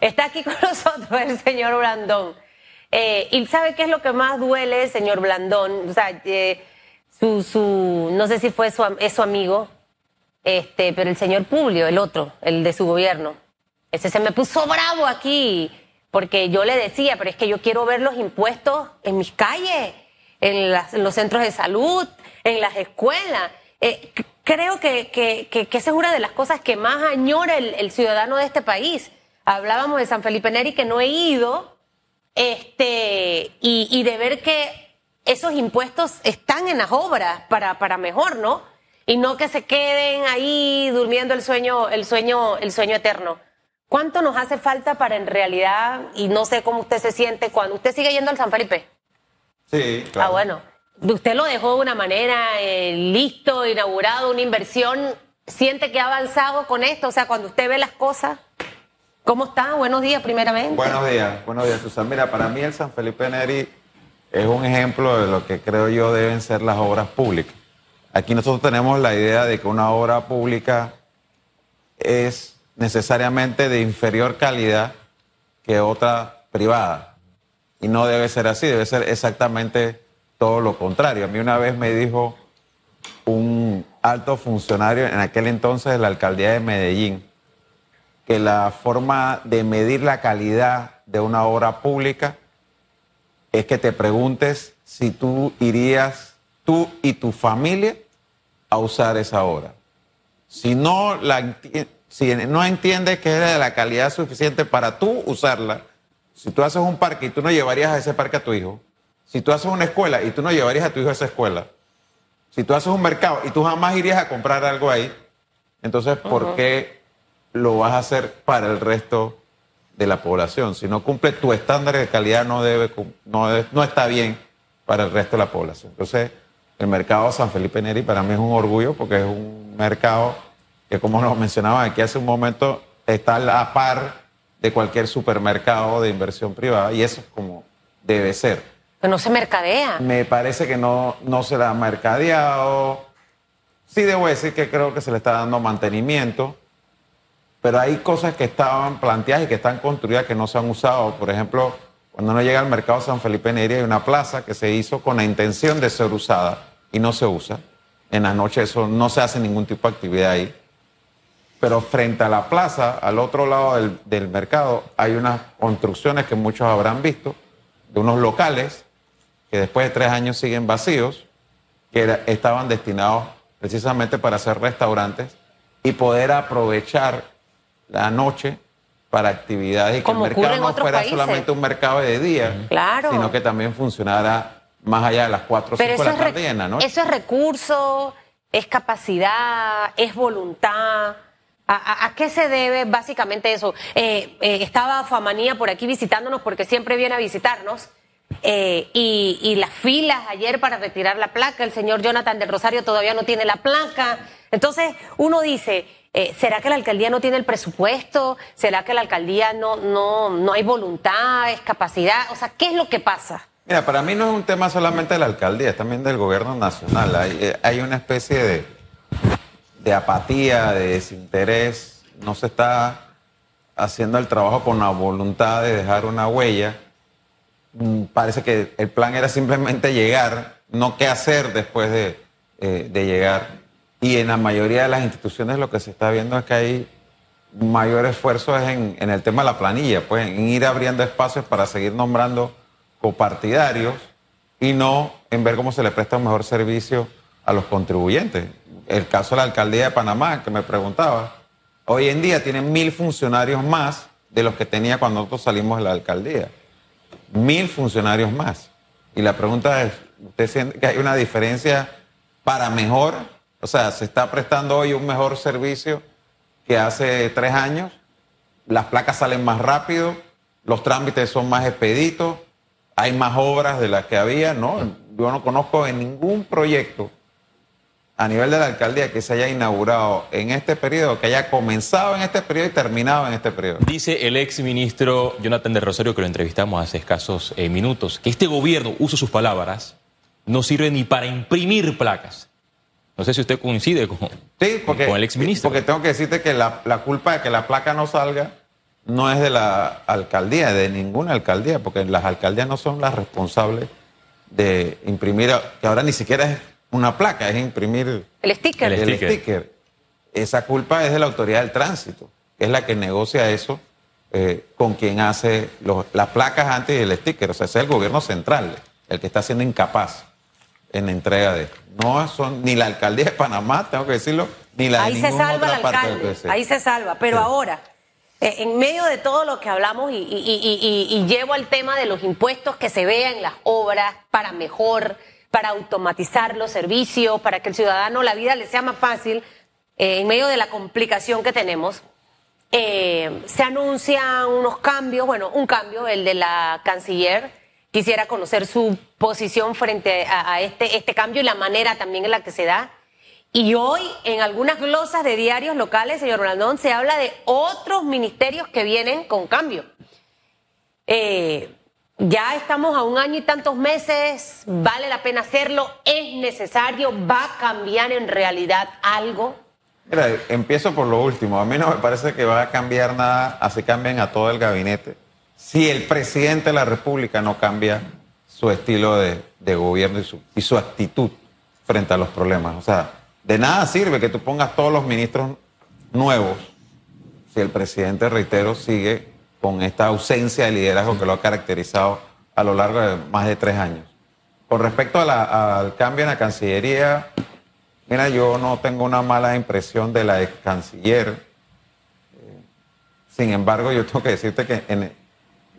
Está aquí con nosotros el señor Blandón. Eh, y sabe qué es lo que más duele, señor Blandón. O sea, eh, su, su, no sé si fue su, su amigo, este, pero el señor Publio, el otro, el de su gobierno, ese se me puso bravo aquí, porque yo le decía, pero es que yo quiero ver los impuestos en mis calles, en, los centros de salud, en las escuelas. Eh, creo que, que, que, esa es una de las cosas que más añora el, ciudadano de este país. Hablábamos de San Felipe Neri, que no he ido, este, y, y de ver que esos impuestos están en las obras para, para mejor, ¿no? Y no que se queden ahí durmiendo el sueño, el sueño, el sueño eterno. ¿Cuánto nos hace falta para en realidad, y no sé cómo usted se siente cuando usted sigue yendo al San Felipe? Sí, claro. Ah, bueno. Usted lo dejó de una manera eh, listo, inaugurado, una inversión. ¿Siente que ha avanzado con esto? O sea, cuando usted ve las cosas, ¿cómo está? Buenos días, primeramente. Buenos días, buenos días, Susana. Mira, para mí el San Felipe Neri es un ejemplo de lo que creo yo deben ser las obras públicas. Aquí nosotros tenemos la idea de que una obra pública es necesariamente de inferior calidad que otra privada. Y no debe ser así, debe ser exactamente todo lo contrario. A mí una vez me dijo un alto funcionario en aquel entonces de la alcaldía de Medellín que la forma de medir la calidad de una obra pública es que te preguntes si tú irías, tú y tu familia, a usar esa obra. Si no la si no entiendes que es de la calidad suficiente para tú usarla, si tú haces un parque y tú no llevarías a ese parque a tu hijo, si tú haces una escuela y tú no llevarías a tu hijo a esa escuela, si tú haces un mercado y tú jamás irías a comprar algo ahí, entonces, ¿por qué lo vas a hacer para el resto de la población? Si no cumple tu estándar de calidad, no, debe, no, no está bien para el resto de la población. Entonces, el mercado San Felipe Neri para mí es un orgullo porque es un mercado que como nos mencionaba aquí hace un momento, está a la par de cualquier supermercado de inversión privada y eso es como debe ser. Pero no se mercadea. Me parece que no, no se la ha mercadeado. Sí debo decir que creo que se le está dando mantenimiento, pero hay cosas que estaban planteadas y que están construidas que no se han usado. Por ejemplo, cuando uno llega al mercado San Felipe Neri hay una plaza que se hizo con la intención de ser usada y no se usa. En la noche eso no se hace ningún tipo de actividad ahí pero frente a la plaza, al otro lado del, mercado, hay unas construcciones que muchos habrán visto, de unos locales que después de tres años siguen vacíos, que estaban destinados precisamente para hacer restaurantes y poder aprovechar la noche para actividades y que el mercado no fuera solamente un mercado de día, sino que también funcionara más allá de las cuatro o cinco de la tarde en la noche. Eso es recurso, es capacidad, es voluntad. ¿A, qué se debe básicamente eso? Eh, eh, estaba Famanía por aquí visitándonos porque siempre viene a visitarnos. Eh, y, las filas ayer para retirar la placa, el señor Jonathan del Rosario todavía no tiene la placa. Entonces uno dice, ¿será que la alcaldía no tiene el presupuesto? ¿Será que la alcaldía no, no, no hay voluntad, es capacidad? O sea, ¿qué es lo que pasa? Mira, para mí no es un tema solamente de la alcaldía, es también del gobierno nacional. Hay, hay una especie de de apatía, de desinterés, no se está haciendo el trabajo con la voluntad de dejar una huella. Mm, parece que el plan era simplemente llegar, no qué hacer después de, eh, llegar. Y en la mayoría de las instituciones lo que se está viendo es que hay mayor esfuerzo en, en el tema de la planilla, pues en ir abriendo espacios para seguir nombrando copartidarios y no en ver cómo se le presta un mejor servicio a los contribuyentes el caso de la alcaldía de Panamá, que me preguntaba, hoy en día tiene mil funcionarios más de los que tenía cuando nosotros salimos de la alcaldía. Mil funcionarios más. Y la pregunta es, ¿usted siente que hay una diferencia para mejor? O sea, ¿se está prestando hoy un mejor servicio que hace tres años? Las placas salen más rápido, los trámites son más expeditos, hay más obras de las que había, ¿no? Yo no conozco en ningún proyecto a nivel de la alcaldía que se haya inaugurado en este periodo, que haya comenzado en este periodo y terminado en este periodo. Dice el ex ministro Jonathan de Rosario, que lo entrevistamos hace escasos eh, minutos, que este gobierno, uso sus palabras, no sirve ni para imprimir placas. No sé si usted coincide con, sí, porque, con el ex ministro. Porque tengo que decirte que la, culpa de que la placa no salga no es de la alcaldía, de ninguna alcaldía, porque las alcaldías no son las responsables de imprimir, que ahora ni siquiera es una placa, es imprimir El sticker. El el sticker. sticker. Esa culpa es de la autoridad del tránsito, que es la que negocia eso eh, con quien hace los- las placas antes y el sticker. O sea, es el gobierno central, el que está siendo incapaz en la entrega de. No son ni la alcaldía de Panamá, tengo que decirlo, ni la de Ahí se ninguna salva el otra del alcalde, ahí se salva. Pero Sí. ahora, eh, en medio de todo lo que hablamos y, y- y- y- y llevo al tema de los impuestos que se vean en las obras para mejor, para automatizar los servicios, para que el ciudadano la vida le sea más fácil, eh, en medio de la complicación que tenemos, eh, se anuncian unos cambios, bueno, un cambio, el de la canciller. Quisiera conocer su posición frente a, este, este cambio y la manera también en la que se da. Y hoy, en algunas glosas de diarios locales, señor Blandón, se habla de otros ministerios que vienen con cambio. Eh, ya estamos a un año y tantos meses, vale la pena hacerlo, es necesario, va a cambiar en realidad algo. Mira, empiezo por lo último. A mí no me parece que va a cambiar nada, así cambien a todo el gabinete. Si el presidente de la República no cambia su estilo de, de gobierno y su, y su actitud frente a los problemas. O sea, de nada sirve que tú pongas todos los ministros nuevos si el presidente, reitero, sigue con esta ausencia de liderazgo que lo ha caracterizado a lo largo de más de tres años. Con respecto a la- al cambio en la Cancillería, Mira, yo no tengo una mala impresión de la ex canciller. Eh, Sin embargo, yo tengo que decirte que en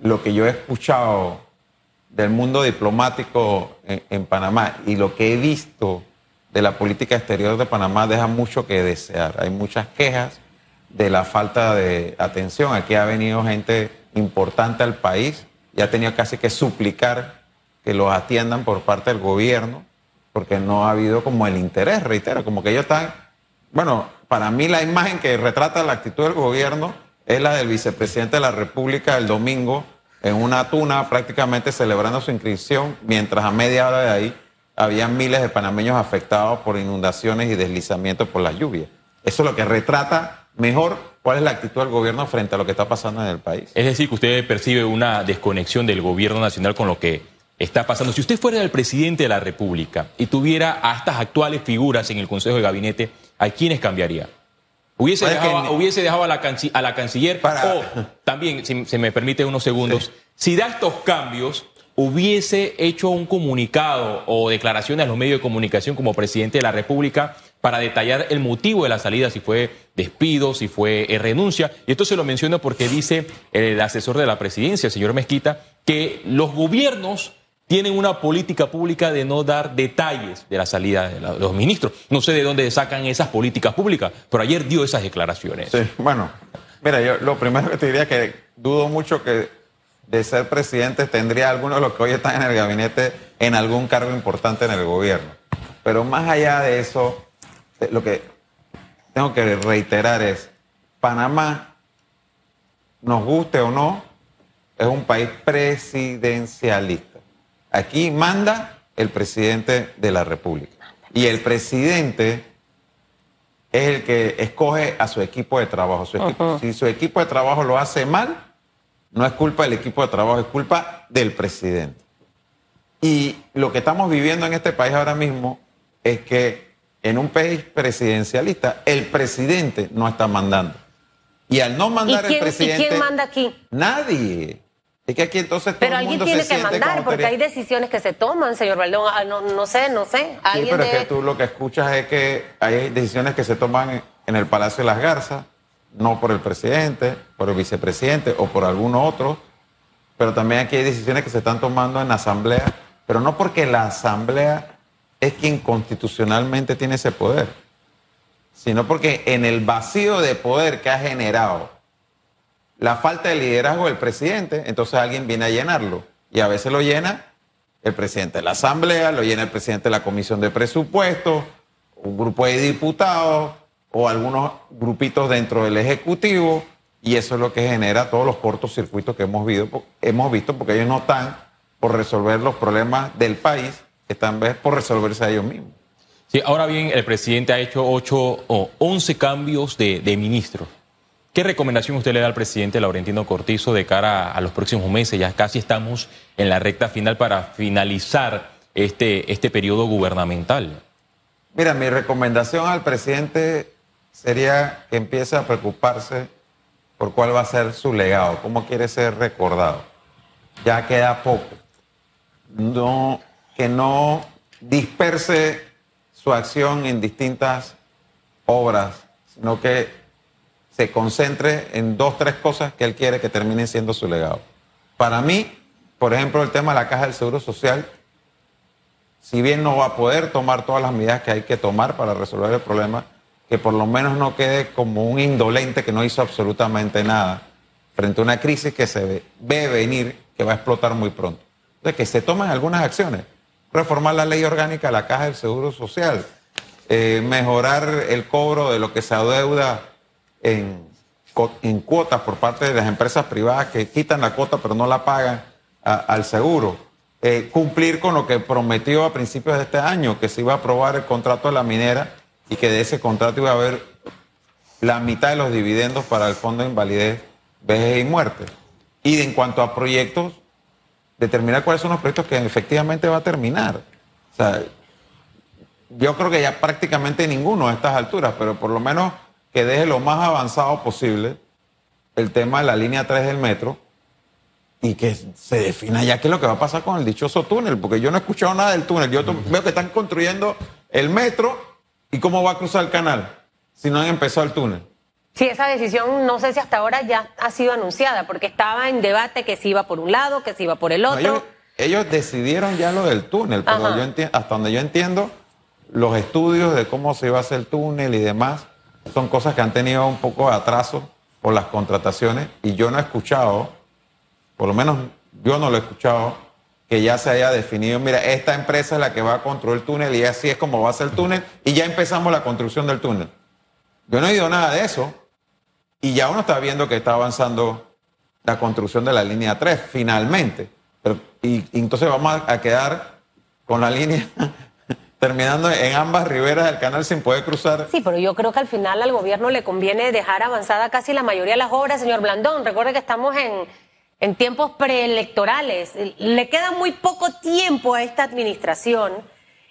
lo que yo he escuchado del mundo diplomático en, Panamá y lo que he visto de la política exterior de Panamá deja mucho que desear. Hay muchas quejas de la falta de atención. Aquí ha venido gente importante al país y ha tenido casi que suplicar que los atiendan por parte del gobierno porque no ha habido como el interés, reitero, como que ellos están, bueno, para mí la imagen que retrata la actitud del gobierno es la del vicepresidente de la República el domingo en una tuna prácticamente celebrando su inscripción, mientras a media hora de ahí había miles de panameños afectados por inundaciones y deslizamientos por la lluvia. Eso es lo que retrata mejor cuál es la actitud del gobierno frente a lo que está pasando en el país. Es decir, que usted percibe una desconexión del gobierno nacional con lo que está pasando. Si usted fuera el presidente de la República y tuviera a estas actuales figuras en el Consejo de Gabinete, ¿a quiénes cambiaría? ¿Hubiese dejado, que- hubiese dejado a, la canci- a la canciller? Para- O también, si se me permite unos segundos, si da estos cambios, hubiese hecho un comunicado o declaraciones a los medios de comunicación como presidente de la República para detallar el motivo de la salida, si fue despido, si fue eh, renuncia. Y esto se lo menciono porque dice el asesor de la presidencia, el señor Mezquita, que los gobiernos tienen una política pública de no dar detalles de la salida de los ministros. No sé de dónde sacan esas políticas públicas, pero ayer dio esas declaraciones. Bueno, mira, yo lo primero que te diría es que dudo mucho que de ser presidente tendría alguno de los que hoy están en el gabinete en algún cargo importante en el gobierno. Pero más allá de eso, eh, lo que tengo que reiterar es, Panamá, nos guste o no, es un país presidencialista. Aquí manda el presidente de la República. Y el presidente es el que escoge a su equipo de trabajo. Su equipo- Si su equipo de trabajo lo hace mal, no es culpa del equipo de trabajo, es culpa del presidente. Y lo que estamos viviendo en este país ahora mismo es que en un país presidencialista, el presidente no está mandando. Y al no ¿Y mandar el quién, y presidente. quién manda aquí? Nadie. Es que aquí entonces todo Pero el alguien mundo tiene se que mandar, porque hay decisiones que se toman, señor Baldón. Ah, No, no sé, no sé. Sí, pero es debe- que tú lo que escuchas es que hay decisiones que se toman en- el Palacio de las Garzas, no por el presidente, por el vicepresidente o por alguno otro, pero también aquí hay decisiones que se están tomando en la Asamblea, pero no porque la Asamblea es quien constitucionalmente tiene ese poder, sino porque en el vacío de poder que ha generado la falta de liderazgo del presidente, entonces alguien viene a llenarlo. Y a veces lo llena el presidente de la Asamblea, lo llena el presidente de la Comisión de Presupuestos, un grupo de diputados o algunos grupitos dentro del Ejecutivo. Y eso es lo que genera todos los cortocircuitos que hemos visto, porque ellos no están por resolver los problemas del país, están por resolverse a ellos mismos. Sí, ahora bien, el presidente ha hecho 8 o 11 cambios de, de ministros. ¿Qué recomendación usted le da al presidente Laurentino Cortizo de cara a los próximos meses? Ya casi estamos en la recta final para finalizar este, este periodo gubernamental. Mira, mi recomendación al presidente sería que empiece a preocuparse por cuál va a ser su legado, cómo quiere ser recordado. Ya queda poco. Que no disperse su acción en distintas obras, sino que se concentre en dos, tres cosas que él quiere que terminen siendo su legado. Para mí, por ejemplo, el tema de la caja del Seguro Social, si bien no va a poder tomar todas las medidas que hay que tomar para resolver el problema, que por lo menos no quede como un indolente que no hizo absolutamente nada frente a una crisis que se ve, venir, que va a explotar muy pronto. Entonces, que se tomen algunas acciones. Reformar la ley orgánica de la caja del Seguro Social, eh, mejorar el cobro de lo que se adeuda en, cuotas por parte de las empresas privadas que quitan la cuota pero no la pagan al seguro. Eh, cumplir con lo que prometió a principios de este año, que se iba a aprobar el contrato de la minera y que de ese contrato iba a haber la mitad de los dividendos para el Fondo de Invalidez, Vejez y Muerte. Y en cuanto a proyectos, determinar cuáles son los proyectos que efectivamente va a terminar. Yo creo que ya prácticamente ninguno a estas alturas, pero por lo menos que deje lo más avanzado posible el tema de la línea 3 del metro y que se defina ya qué es lo que va a pasar con el dichoso túnel, porque yo no he escuchado nada del túnel. Yo veo que están construyendo el metro y cómo va a cruzar el canal si no han empezado el túnel. Sí, esa decisión no sé si hasta ahora ya ha sido anunciada, porque estaba en debate que se iba por un lado, que se iba por el otro. ellos, decidieron ya lo del túnel, pero yo hasta donde yo entiendo, los estudios de cómo se iba a hacer el túnel y demás son cosas que han tenido un poco de atraso por las contrataciones y yo no he escuchado, por lo menos yo no lo he escuchado, que ya se haya definido, mira, esta empresa es la que va a construir el túnel y así es como va a ser el túnel y ya empezamos la construcción del túnel. Yo no he oído nada de eso y ya uno está viendo que está avanzando la construcción de la línea 3 finalmente. y, y entonces vamos a quedar con la línea terminando en ambas riberas del canal sin poder cruzar. Sí, pero yo creo que al final al gobierno le conviene dejar avanzada casi la mayoría de las obras, señor Blandón. Recuerde que estamos en, en tiempos preelectorales. Le queda muy poco tiempo a esta administración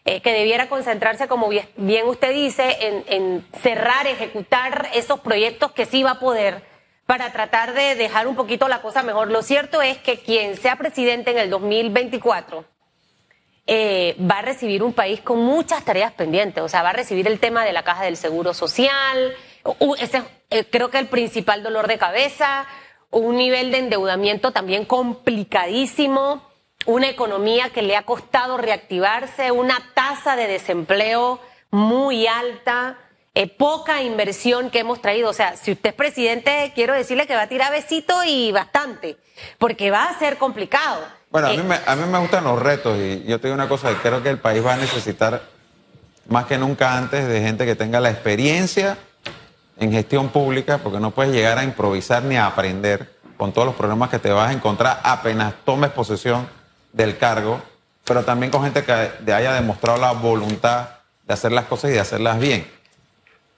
eh, que debiera concentrarse, como bien, usted dice, en, en cerrar, ejecutar esos proyectos que sí va a poder para tratar de dejar un poquito la cosa mejor. Lo cierto es que quien sea presidente en el 2024 eh, va a recibir un país con muchas tareas pendientes. O sea, va a recibir el tema de la caja del seguro social, ese eh, creo que el principal dolor de cabeza, un nivel de endeudamiento también complicadísimo, una economía que le ha costado reactivarse, una tasa de desempleo muy alta. Eh, poca inversión que hemos traído. O sea, si usted es presidente, quiero decirle que va a tirar besito y bastante, porque va a ser complicado. Bueno, a, mí eh, me, a mí me gustan los retos y yo te digo una cosa, creo que el país va a necesitar más que nunca antes de gente que tenga la experiencia en gestión pública, porque no puedes llegar a improvisar ni a aprender con todos los problemas que te vas a encontrar apenas tomes posesión del cargo, pero también con gente que haya demostrado la voluntad de hacer las cosas y de hacerlas bien.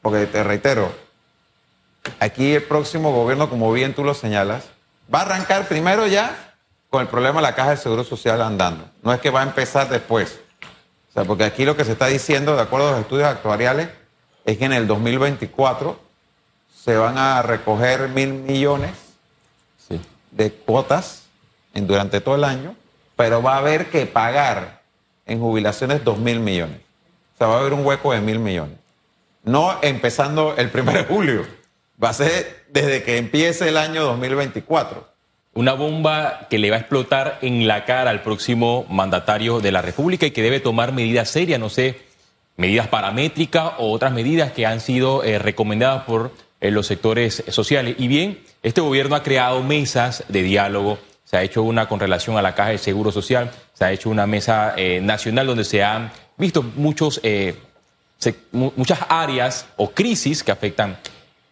Porque te reitero, aquí el próximo gobierno, como bien tú lo señalas, va a arrancar primero ya con el problema de la caja de seguro social andando. No es que va a empezar después. O sea, porque aquí lo que se está diciendo, de acuerdo a los estudios actuariales, es que en el 2024 se van a recoger mil millones de cuotas en, durante todo el año, pero va a haber que pagar en jubilaciones dos mil millones. O sea, va a haber un hueco de mil millones. No empezando el 1 de julio, va a ser desde que empiece el año 2024 una bomba que le va a explotar en la cara al próximo mandatario de la República y que debe tomar medidas serias, no sé, medidas paramétricas o otras medidas que han sido eh, recomendadas por eh, los sectores sociales. Y bien, este gobierno ha creado mesas de diálogo, se ha hecho una con relación a la Caja de Seguro Social, se ha hecho una mesa eh, nacional donde se han visto muchos, muchas áreas o crisis que afectan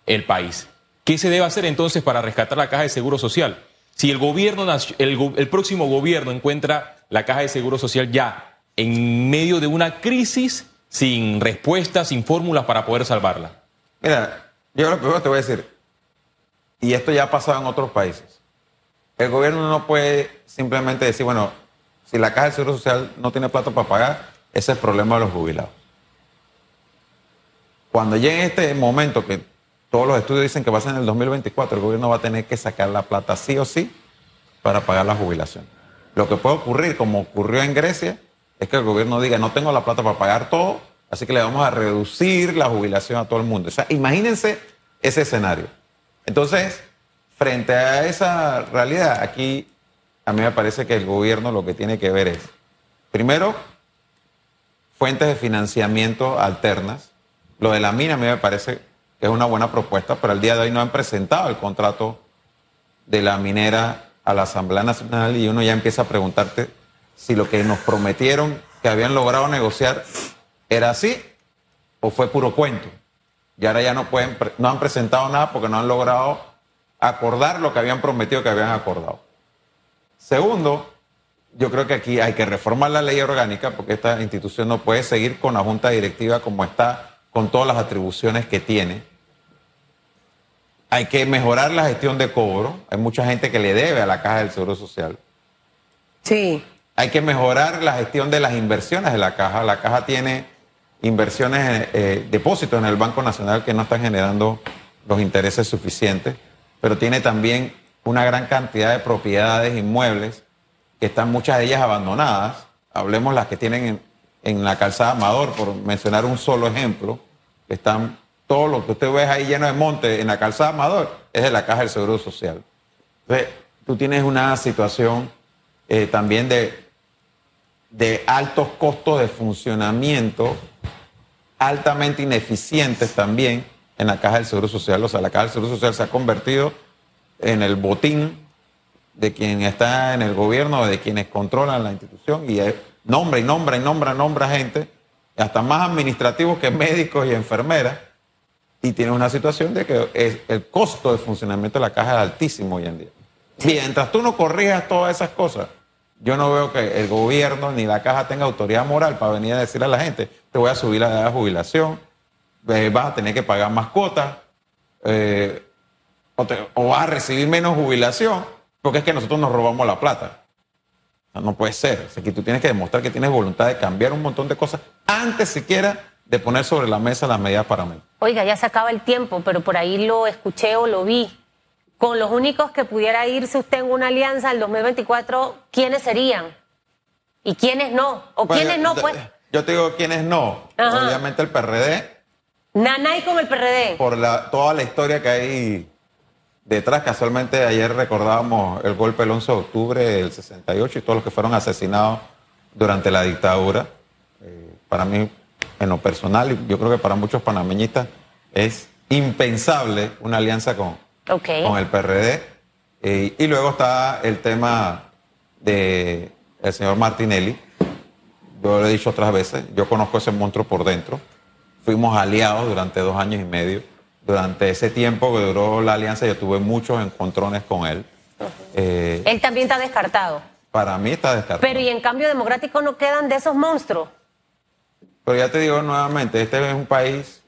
el país. ¿Qué se debe hacer entonces para rescatar la Caja de Seguro Social? Si el gobierno, el, próximo gobierno encuentra la caja de seguro social ya en medio de una crisis sin respuestas, sin fórmulas para poder salvarla. Mira, yo lo primero te voy a decir, y esto ya ha pasado en otros países, el gobierno no puede simplemente decir, bueno, si la Caja del Seguro Social no tiene plata para pagar, ese es el problema de los jubilados. Cuando llegue este momento que todos los estudios dicen que va a ser en el 2024, el gobierno va a tener que sacar la plata sí o sí para pagar la jubilación. Lo que puede ocurrir, como ocurrió en Grecia, es que el gobierno diga, no tengo la plata para pagar todo, así que le vamos a reducir la jubilación a todo el mundo. O sea, imagínense ese escenario. Entonces, frente a esa realidad, aquí a mí me parece que el gobierno lo que tiene que ver es, primero, fuentes de financiamiento alternas. Lo de la mina a mí me parece que es una buena propuesta, pero al día de hoy no han presentado el contrato de la minera a la Asamblea Nacional y uno ya empieza a preguntarte si lo que nos prometieron que habían logrado negociar era así o fue puro cuento. Y ahora ya no pueden, no han presentado nada porque no han logrado acordar lo que habían prometido que habían acordado. Segundo, yo creo que aquí hay que reformar la ley orgánica porque esta institución no puede seguir con la junta directiva como está, con todas las atribuciones que tiene. Hay que mejorar la gestión de cobro. Hay mucha gente que le debe a la Caja del Seguro Social. Sí. Hay que mejorar la gestión de las inversiones de la Caja. La Caja tiene inversiones, eh, depósitos en el Banco Nacional que no están generando los intereses suficientes, pero tiene también una gran cantidad de propiedades inmuebles que están muchas de ellas abandonadas. Hablemos las que tienen en, en la calzada Amador, por mencionar un solo ejemplo, están todo lo que usted ve ahí lleno de monte en la calzada Amador, es de la Caja del Seguro Social. Entonces, tú tienes una situación eh, también de, de altos costos de funcionamiento, altamente ineficientes también en la Caja del Seguro Social. O sea, la Caja del Seguro Social se ha convertido en el botín de quien está en el gobierno, de quienes controlan la institución y nombra y nombra y nombra, nombra gente, hasta más administrativos que médicos y enfermeras, y tiene una situación de que el costo de funcionamiento de la caja es altísimo hoy en día. Mientras tú no corrijas todas esas cosas, yo no veo que el gobierno ni la caja tenga autoridad moral para venir a decirle a la gente, te voy a subir la edad de jubilación, eh, vas a tener que pagar más cuotas, eh, o, vas a recibir menos jubilación, porque es que nosotros nos robamos la plata. No puede ser. O que tú tienes que demostrar que tienes voluntad de cambiar un montón de cosas antes siquiera de poner sobre la mesa las medidas para mí. Oiga, ya se acaba el tiempo, pero por ahí lo escuché o lo vi. Con los únicos que pudiera irse usted en una alianza al 2024, ¿quiénes serían? ¿Y quiénes no? ¿O quiénes no, pues? Yo te digo quiénes no. Obviamente el PRD. Nanay con el PRD. Por la, toda la historia que hay detrás. Casualmente ayer recordábamos el golpe del 11 de octubre del 68 y todos los que fueron asesinados durante la dictadura. Eh, para mí, en lo personal, y yo creo que para muchos panameñistas, es impensable una alianza con, con el PRD. Eh, y luego está el tema del el señor Martinelli. Yo lo he dicho otras veces, yo conozco ese monstruo por dentro. Fuimos aliados durante dos años y medio durante ese tiempo que duró la alianza yo tuve muchos encontrones con él. Eh, él también está descartado. Para mí está descartado. Pero y en cambio democrático no quedan de esos monstruos. Pero ya te digo nuevamente, este es un país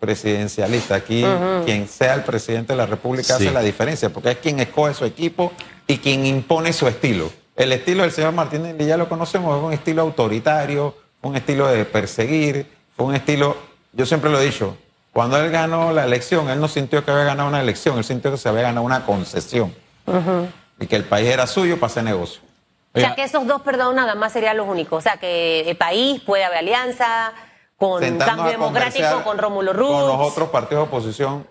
presidencialista. Aquí quien sea el presidente de la República hace la diferencia, porque es quien escoge su equipo y quien impone su estilo. El estilo del señor Martínez ya lo conocemos, es un estilo autoritario, un estilo de perseguir, un estilo, yo siempre lo he dicho, cuando él ganó la elección, él no sintió que había ganado una elección, él sintió que se había ganado una concesión. Y que el país era suyo para hacer negocio. O sea, que esos dos, perdón, nada más serían los únicos. O sea, que el país puede haber alianza con Cambio Democrático, con Rómulo Ruz. Con los otros partidos de oposición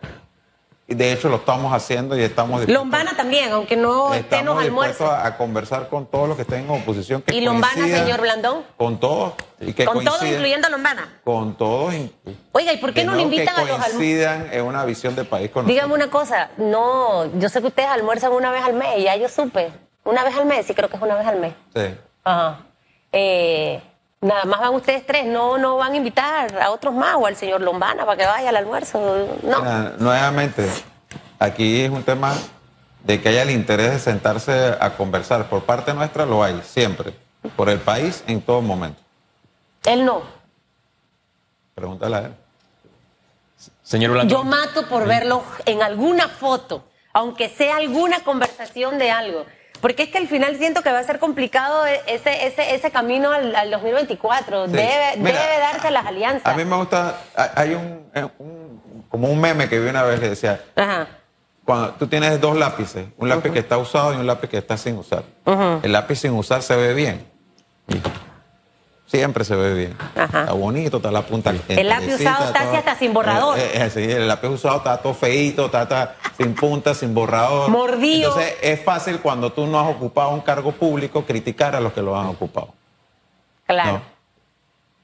de hecho, lo estamos haciendo y estamos Lombana también, aunque no estemos almuerzo. A, conversar con todos los que estén en oposición. ¿Y Lombana, señor Blandón? Con todos. Y que ¿Con todos, incluyendo a Lombana? Con todos. Oiga, ¿y por qué no, le invitan a los almuerzos? coincidan en una visión de país con Dígame una cosa, no, yo sé que ustedes almuerzan una vez al mes, ya yo supe. Una vez al mes, sí creo que es una vez al mes. Sí. Ajá. Eh, nada más van ustedes tres, no, no van a invitar a otros más o al señor Lombana para que vaya al almuerzo. No. nuevamente, aquí es un tema de que haya el interés de sentarse a conversar. Por parte nuestra lo hay, siempre. Por el país, en todo momento. Él no. Pregúntale a él. Señor Yo mato por verlo en alguna foto aunque sea alguna conversación de algo. Porque es que al final siento que va a ser complicado e- ese, ese, ese camino al, al 2024. Sí. Debe, Mira, debe darse las alianzas. A mí me gusta, hay- un, eh, un- como un meme que vi una vez que decía, Ajá. cuando tú tienes dos lápices, un lápiz que está usado y un lápiz que está sin usar. El lápiz sin usar se ve bien. Siempre se ve bien. Ajá. Está bonito, está la punta. El lápiz usado está así hasta sin borrador. Eh, eh, sí, el lápiz usado está todo feíto, está, está sin punta, sin borrador. Mordido. Entonces es fácil cuando tú no has ocupado un cargo público criticar a los que lo han ocupado. Claro. No.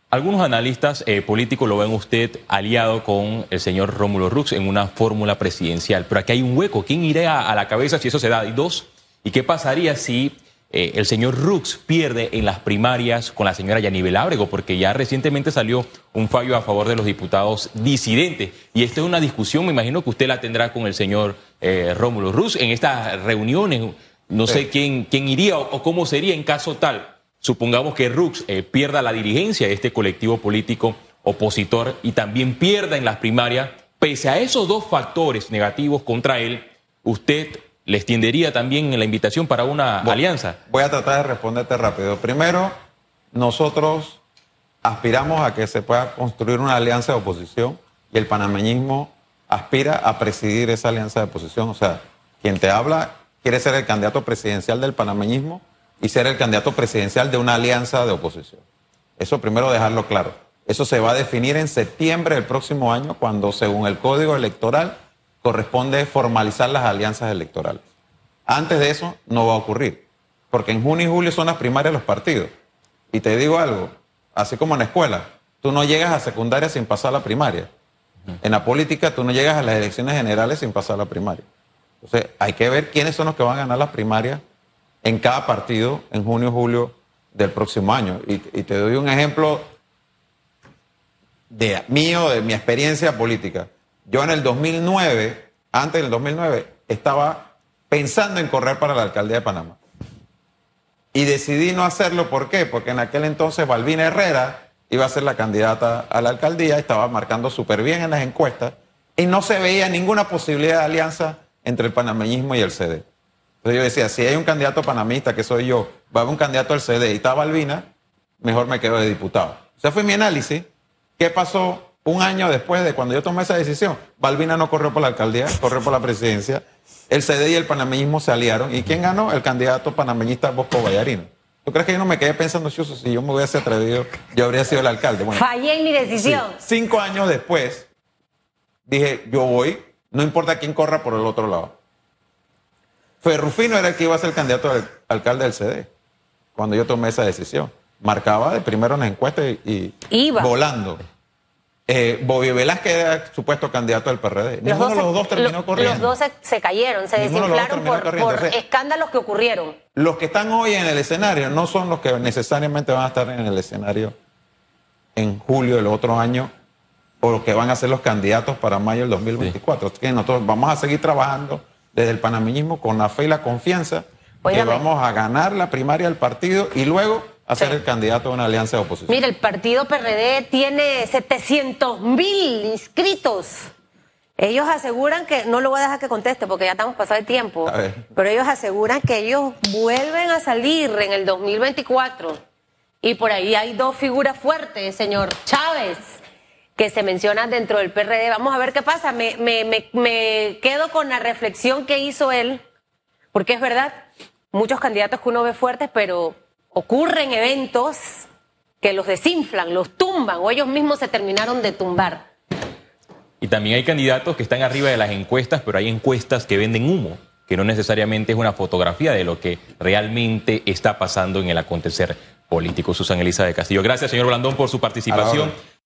Algunos analistas eh, políticos lo ven usted aliado con el señor Rómulo Rux en una fórmula presidencial, pero aquí hay un hueco. ¿Quién iría a la cabeza si eso se da? Y dos, ¿y qué pasaría si eh, el señor Rux pierde en las primarias con la señora Yanibel Ábrego? Porque ya recientemente salió un fallo a favor de los diputados disidentes. Y esta es una discusión, me imagino que usted la tendrá con el señor eh, Rómulo Rux en estas reuniones. No Sí. sé quién, quién iría o, o cómo sería en caso tal. Supongamos que Rux eh, pierda la dirigencia de este colectivo político opositor y también pierda en las primarias. Pese a esos dos factores negativos contra él, ¿usted le extendería también la invitación para una alianza? Voy a tratar de responderte rápido. Primero, nosotros aspiramos a que se pueda construir una alianza de oposición y el panameñismo aspira a presidir esa alianza de oposición. O sea, quien te habla quiere ser el candidato presidencial del panameñismo y ser el candidato presidencial de una alianza de oposición. Eso primero dejarlo claro. Eso se va a definir en septiembre del próximo año, cuando según el código electoral corresponde formalizar las alianzas electorales. Antes de eso no va a ocurrir, porque en junio y julio son las primarias de los partidos. Y te digo algo, así como en la escuela, tú no llegas a secundaria sin pasar la primaria. En la política tú no llegas a las elecciones generales sin pasar la primaria. Entonces hay que ver quiénes son los que van a ganar las primarias en cada partido en junio y julio del próximo año. Y, y te doy un ejemplo de mío, de mi experiencia política. Yo en el 2009, antes del 2009, estaba pensando en correr para la alcaldía de Panamá. Y decidí no hacerlo, ¿por qué? Porque en aquel entonces Balbina Herrera iba a ser la candidata a la alcaldía, estaba marcando súper bien en las encuestas y no se veía ninguna posibilidad de alianza entre el panameñismo y el CD. Entonces yo decía, si hay un candidato panamista, que soy yo, va a haber un candidato al CD y está Balbina, mejor me quedo de diputado. O sea, fue mi análisis. ¿Qué pasó un año después de cuando yo tomé esa decisión? Balbina no corrió por la alcaldía, corrió por la presidencia. El CD y el panameñismo se aliaron. ¿Y quién ganó? El candidato panameñista Bosco Vallarino. ¿Tú crees que yo no me quedé pensando, "Chuzo, si yo me hubiese atrevido, yo habría sido el alcalde? Bueno, Fallé en mi decisión. Sí. Cinco años después, dije, yo voy, no importa quién corra por el otro lado. Ferrufino era el que iba a ser el candidato al alcalde del CD, cuando yo tomé esa decisión. Marcaba de primero en las encuestas y, y Iba. volando. Eh, Bobby Velázquez era supuesto candidato del PRD. Ninguno de los dos terminó corriendo. Los dos se, se cayeron, se Ninguno desinflaron por, escándalos que ocurrieron. Los que están hoy en el escenario no son los que necesariamente van a estar en el escenario en julio del otro año o los que van a ser los candidatos para mayo del 2024. Así que nosotros vamos a seguir trabajando desde el panameñismo con la fe y la confianza que vamos a ganar la primaria del partido y luego a ser Sí. el candidato de una alianza de oposición. Mira, el partido PRD tiene 700 mil inscritos. Ellos aseguran que, no lo voy a dejar que conteste porque ya estamos pasado el tiempo, A ver. pero ellos aseguran que ellos vuelven a salir en el 2024. Y por ahí hay dos figuras fuertes, señor Chávez, que se mencionan dentro del PRD. Vamos a ver qué pasa. Me, me, me, me quedo con la reflexión que hizo él, porque es verdad, muchos candidatos que uno ve fuertes, pero ocurren eventos que los desinflan, los tumban, o ellos mismos se terminaron de tumbar. Y también hay candidatos que están arriba de las encuestas, pero hay encuestas que venden humo, que no necesariamente es una fotografía de lo que realmente está pasando en el acontecer político. Susana Elisa de Castillo. Gracias, señor Blandón, por su participación.